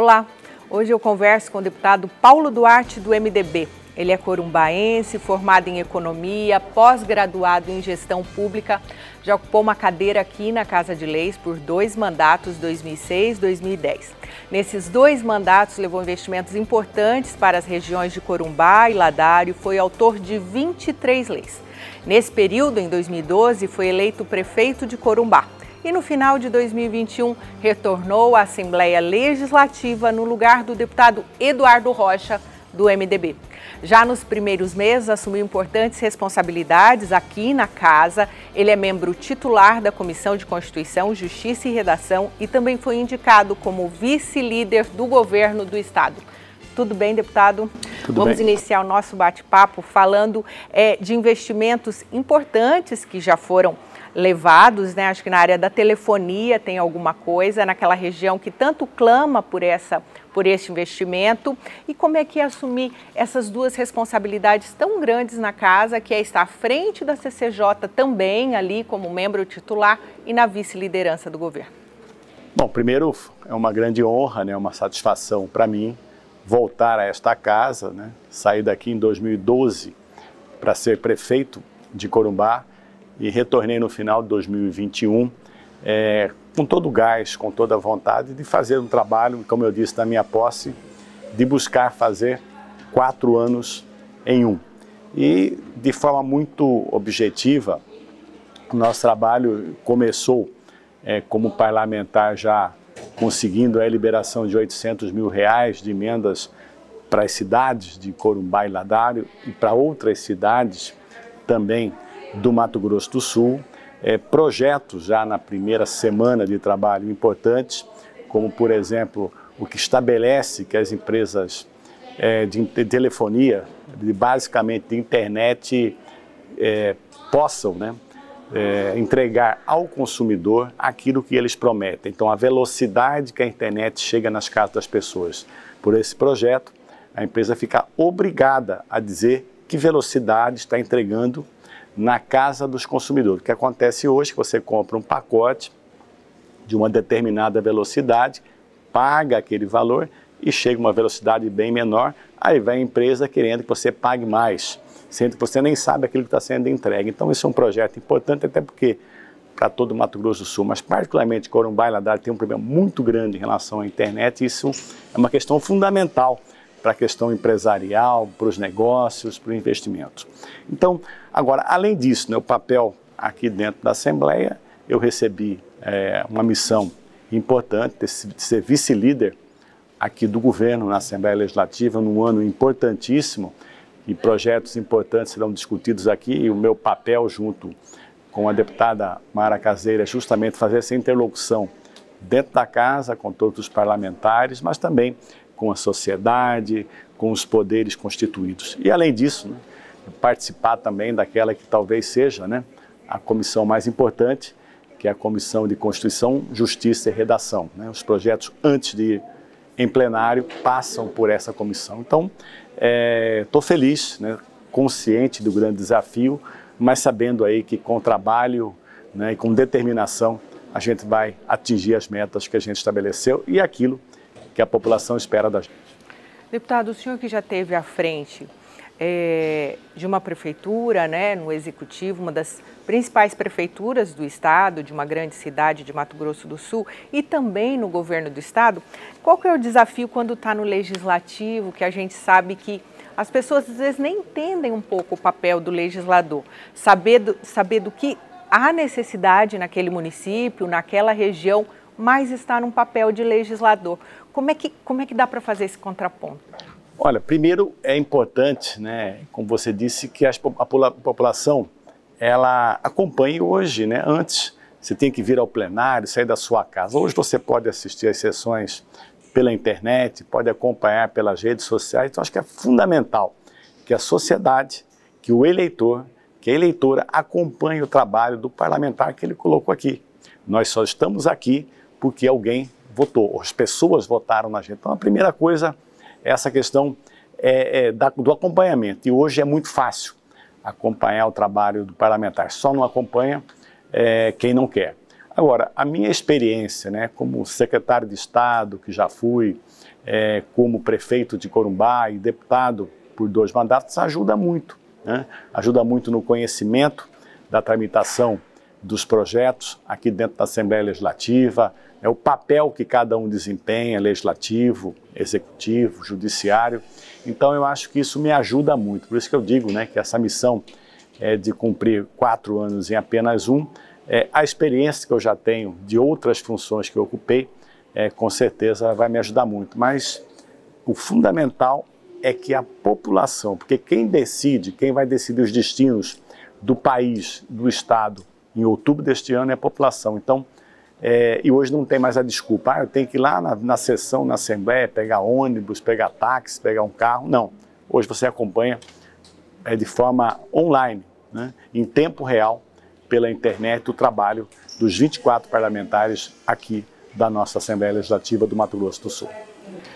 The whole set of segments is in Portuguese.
Olá, hoje eu converso com o deputado Paulo Duarte do MDB. Ele é corumbaense, formado em economia, pós-graduado em gestão pública. Já ocupou uma cadeira aqui na Casa de Leis por dois mandatos, 2006 e 2010. Nesses dois mandatos, levou investimentos importantes para as regiões de Corumbá e Ladário. Foi autor de 23 leis. Nesse período, em 2012, foi eleito prefeito de Corumbá e no final de 2021 retornou à Assembleia Legislativa no lugar do deputado Eduardo Rocha, do MDB. Já nos primeiros meses, assumiu importantes responsabilidades aqui na casa. Ele é membro titular da Comissão de Constituição, Justiça e Redação e também foi indicado como vice-líder do governo do Estado. Tudo bem, deputado? Tudo Vamos bem. iniciar o nosso bate-papo falando é, de investimentos importantes que já foram levados, né? Acho que na área da telefonia tem alguma coisa naquela região que tanto clama por essa por esse investimento e como é que é assumir essas duas responsabilidades tão grandes na casa, que é estar à frente da CCJ também ali como membro titular e na vice-liderança do governo. Bom, primeiro é uma grande honra, né, uma satisfação para mim voltar a esta casa, né, sair daqui em 2012 para ser prefeito de Corumbá e retornei no final de 2021 é, com todo o gás, com toda a vontade de fazer um trabalho, como eu disse na minha posse, de buscar fazer quatro anos em um. E de forma muito objetiva, nosso trabalho começou é, como parlamentar já conseguindo a liberação de 800 mil reais de emendas para as cidades de Corumbá e Ladário e para outras cidades também do Mato Grosso do Sul é, projetos já na primeira semana de trabalho importantes, como, por exemplo, o que estabelece que as empresas é, de, telefonia, de, basicamente de internet, é, possam né, é, entregar ao consumidor aquilo que eles prometem. Então, a velocidade que a internet chega nas casas das pessoas. Por esse projeto, a empresa fica obrigada a dizer que velocidade está entregando na casa dos consumidores. O que acontece hoje é que você compra um pacote de uma determinada velocidade, paga aquele valor e chega uma velocidade bem menor, aí vai a empresa querendo que você pague mais, sendo que você nem sabe aquilo que está sendo entregue. Então, isso é um projeto importante, até porque para todo o Mato Grosso do Sul, mas particularmente Corumbá e Ladar tem um problema muito grande em relação à internet, e isso é uma questão fundamental para a questão empresarial, para os negócios, para o investimento. Então, agora, além disso, né, o papel aqui dentro da Assembleia, eu recebi é, uma missão importante de ser vice-líder aqui do governo na Assembleia Legislativa num ano importantíssimo e projetos importantes serão discutidos aqui e o meu papel junto com a deputada Mara Caseira é justamente fazer essa interlocução dentro da casa com todos os parlamentares, mas também com a sociedade, com os poderes constituídos. E além disso, né, participar também daquela que talvez seja né, a comissão mais importante, que é a Comissão de Constituição, Justiça e Redação. Né? Os projetos, antes de ir em plenário, passam por essa comissão. Então, estou é, feliz, né, consciente do grande desafio, mas sabendo aí que com trabalho né, e com determinação a gente vai atingir as metas que a gente estabeleceu e aquilo que a população espera da gente. Deputado, o senhor que já teve à frente é, de uma prefeitura, né, no executivo, uma das principais prefeituras do estado, de uma grande cidade de Mato Grosso do Sul, e também no governo do estado, qual que é o desafio quando está no legislativo, que a gente sabe que as pessoas às vezes nem entendem um pouco o papel do legislador, saber do, saber do que há necessidade naquele município, naquela região, mas está num papel de legislador. Como é que, como é que dá para fazer esse contraponto? Olha, primeiro é importante, né, como você disse, que a população ela acompanhe hoje, né? Antes você tem que vir ao plenário, sair da sua casa. Hoje você pode assistir às sessões pela internet, pode acompanhar pelas redes sociais. Então acho que é fundamental que a sociedade, que o eleitor, que a eleitora acompanhe o trabalho do parlamentar que ele colocou aqui. Nós só estamos aqui porque alguém votou, as pessoas votaram na gente. Então, a primeira coisa é essa questão é, é, da, do acompanhamento. E hoje é muito fácil acompanhar o trabalho do parlamentar. Só não acompanha é, quem não quer. Agora, a minha experiência, né, como secretário de Estado, que já fui, é, como prefeito de Corumbá e deputado por dois mandatos, ajuda muito. Né? Ajuda muito no conhecimento da tramitação dos projetos aqui dentro da Assembleia Legislativa, é o papel que cada um desempenha, legislativo, executivo, judiciário. Então eu acho que isso me ajuda muito. Por isso que eu digo né, que essa missão é de cumprir quatro anos em apenas um, é, a experiência que eu já tenho de outras funções que eu ocupei, é, com certeza vai me ajudar muito. Mas o fundamental é que a população, porque quem decide, quem vai decidir os destinos do país, do Estado, em outubro deste ano é a população. Então, é, e hoje não tem mais a desculpa, ah, eu tenho que ir lá na, na sessão, na Assembleia, pegar ônibus, pegar táxi, pegar um carro. Não. Hoje você acompanha é, de forma online, né, em tempo real, pela internet, o trabalho dos 24 parlamentares aqui da nossa Assembleia Legislativa do Mato Grosso do Sul.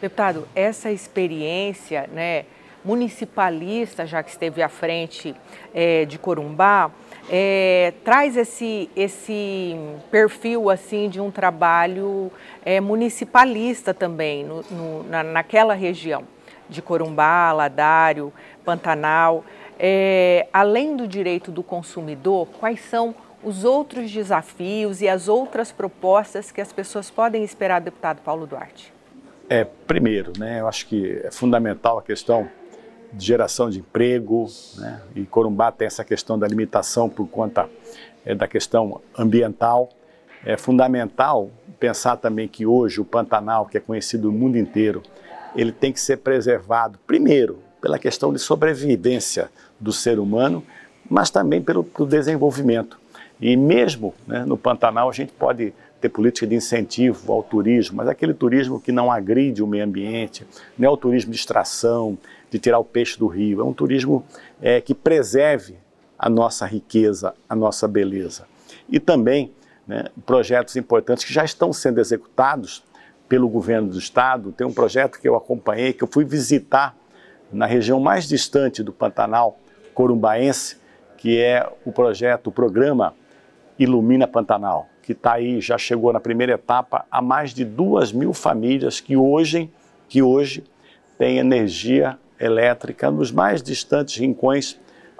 Deputado, essa experiência né, municipalista, já que esteve à frente é, de Corumbá, é, traz esse, esse perfil assim de um trabalho é, municipalista também no, no, na, naquela região de Corumbá, Ladário, Pantanal. É, além do direito do consumidor, quais são os outros desafios e as outras propostas que as pessoas podem esperar do deputado Paulo Duarte? É, primeiro, né, eu acho que é fundamental a questão de geração de emprego, né? e Corumbá tem essa questão da limitação por conta é, da questão ambiental. É fundamental pensar também que hoje o Pantanal, que é conhecido no mundo inteiro, ele tem que ser preservado, primeiro, pela questão de sobrevivência do ser humano, mas também pelo, pelo desenvolvimento. E mesmo né, no Pantanal a gente pode ter política de incentivo ao turismo, mas aquele turismo que não agride o meio ambiente, não é o turismo de extração, de tirar o peixe do rio, é um turismo é, que preserve a nossa riqueza, a nossa beleza. E também né, projetos importantes que já estão sendo executados pelo governo do estado. Tem um projeto que eu acompanhei, que eu fui visitar na região mais distante do Pantanal Corumbaense, que é o projeto, o programa Ilumina Pantanal, que está aí, já chegou na primeira etapa a mais de duas mil famílias que hoje, que hoje têm energia elétrica nos mais distantes rincões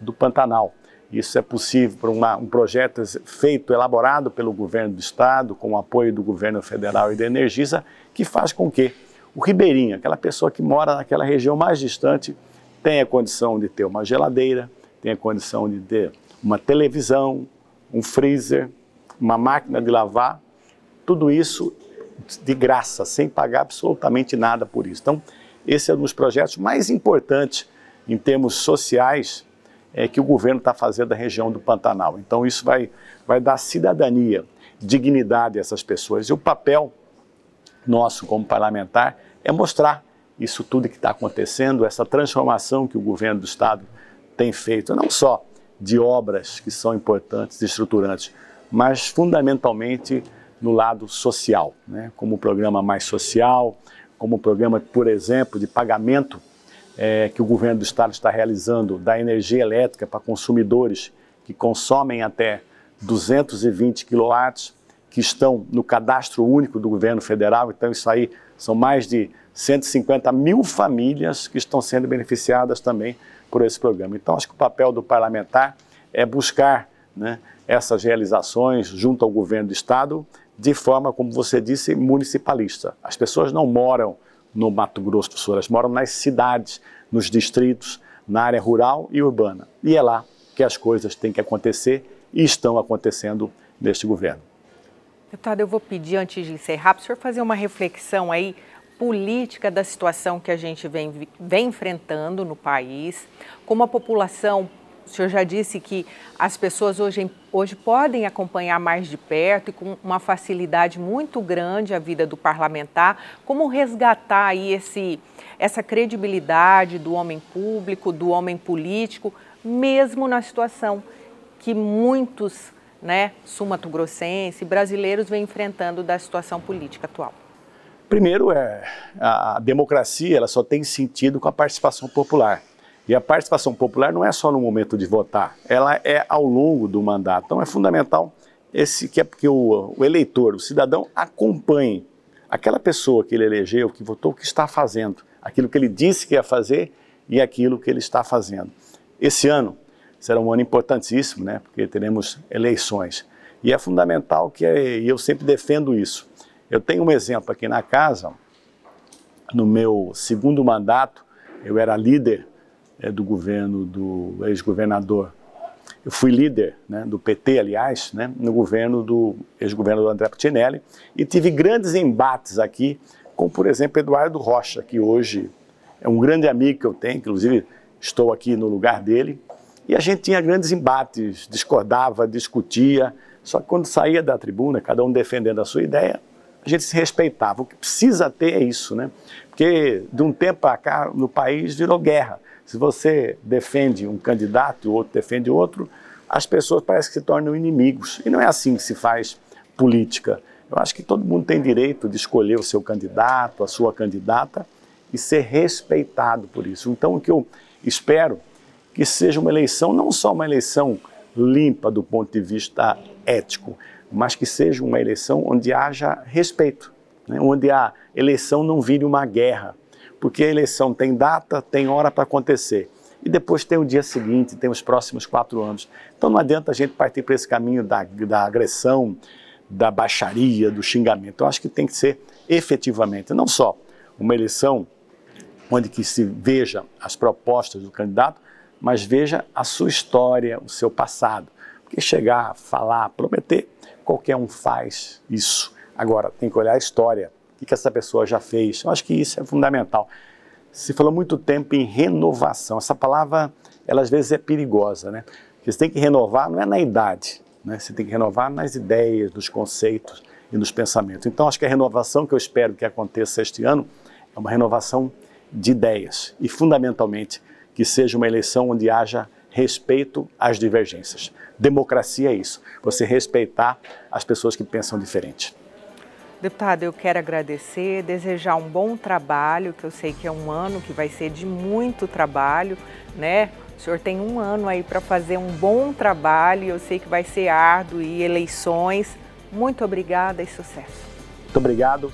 do Pantanal. Isso é possível por uma, um projeto feito, elaborado pelo governo do estado, com o apoio do governo federal e da Energisa, que faz com que o ribeirinho, aquela pessoa que mora naquela região mais distante, tenha condição de ter uma geladeira, tenha condição de ter uma televisão, um freezer, uma máquina de lavar, tudo isso de graça, sem pagar absolutamente nada por isso. Então, esse é um dos projetos mais importantes em termos sociais é, que o governo está fazendo da região do Pantanal. Então, isso vai, vai dar cidadania, dignidade a essas pessoas. E o papel nosso como parlamentar é mostrar isso tudo que está acontecendo, essa transformação que o governo do Estado tem feito, não só de obras que são importantes, estruturantes, mas fundamentalmente no lado social, né? como o programa Mais Social, como o programa, por exemplo, de pagamento é, que o governo do estado está realizando da energia elétrica para consumidores que consomem até 220 quilowatts, que estão no cadastro único do governo federal. Então, isso aí são mais de 150 mil famílias que estão sendo beneficiadas também por esse programa. Então, acho que o papel do parlamentar é buscar né, essas realizações junto ao governo do estado de forma, como você disse, municipalista. As pessoas não moram no Mato Grosso do Sul, elas moram nas cidades, nos distritos, na área rural e urbana. E é lá que as coisas têm que acontecer e estão acontecendo neste governo. Deputado, eu vou pedir, antes de encerrar, para o senhor fazer uma reflexão aí política da situação que a gente vem, vem enfrentando no país, como a população o senhor já disse que as pessoas hoje, hoje podem acompanhar mais de perto e com uma facilidade muito grande a vida do parlamentar. Como resgatar aí esse, essa credibilidade do homem público, do homem político, mesmo na situação que muitos né, sumato-grossense, brasileiros vêm enfrentando da situação política atual? Primeiro, é, a democracia ela só tem sentido com a participação popular. E a participação popular não é só no momento de votar, ela é ao longo do mandato. Então é fundamental esse que é porque o, o eleitor, o cidadão, acompanhe aquela pessoa que ele elegeu, que votou, o que está fazendo, aquilo que ele disse que ia fazer e aquilo que ele está fazendo. Esse ano será um ano importantíssimo, né? Porque teremos eleições. E é fundamental que, e eu sempre defendo isso. Eu tenho um exemplo aqui na casa, no meu segundo mandato, eu era líder é, do governo do ex-governador. Eu fui líder né, do PT, aliás, né, no governo do ex-governador André Putinelli e tive grandes embates aqui com, por exemplo, Eduardo Rocha, que hoje é um grande amigo que eu tenho, inclusive estou aqui no lugar dele, e a gente tinha grandes embates, discordava, discutia, só que quando saía da tribuna, cada um defendendo a sua ideia, a gente se respeitava. O que precisa ter é isso, né? Porque de um tempo para cá, no país virou guerra. Se você defende um candidato e o outro defende outro, as pessoas parecem que se tornam inimigos. E não é assim que se faz política. Eu acho que todo mundo tem direito de escolher o seu candidato, a sua candidata e ser respeitado por isso. Então, o que eu espero que seja uma eleição, não só uma eleição limpa do ponto de vista ético, mas que seja uma eleição onde haja respeito, né? onde a eleição não vire uma guerra, porque a eleição tem data, tem hora para acontecer. E depois tem o dia seguinte, tem os próximos quatro anos. Então não adianta a gente partir para esse caminho da, da agressão, da baixaria, do xingamento. Eu acho que tem que ser efetivamente, não só uma eleição onde que se veja as propostas do candidato, mas veja a sua história, o seu passado. Porque chegar, falar, prometer, qualquer um faz isso. Agora, tem que olhar a história, o que essa pessoa já fez. Eu acho que isso é fundamental. Se falou muito tempo em renovação. Essa palavra, ela às vezes é perigosa, né? Porque você tem que renovar, não é na idade, né? Você tem que renovar nas ideias, nos conceitos e nos pensamentos. Então, acho que a renovação que eu espero que aconteça este ano é uma renovação de ideias e, fundamentalmente, que seja uma eleição onde haja respeito às divergências. Democracia é isso, você respeitar as pessoas que pensam diferente. Deputado, eu quero agradecer, desejar um bom trabalho, que eu sei que é um ano que vai ser de muito trabalho, né? O senhor tem um ano aí para fazer um bom trabalho, eu sei que vai ser árduo e eleições. Muito obrigada e sucesso. Muito obrigado,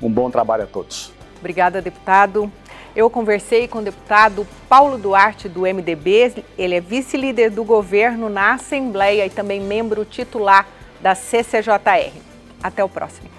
um bom trabalho a todos. Obrigada, deputado. Eu conversei com o deputado Paulo Duarte, do MDB. Ele é vice-líder do governo na Assembleia e também membro titular da CCJR. Até o próximo.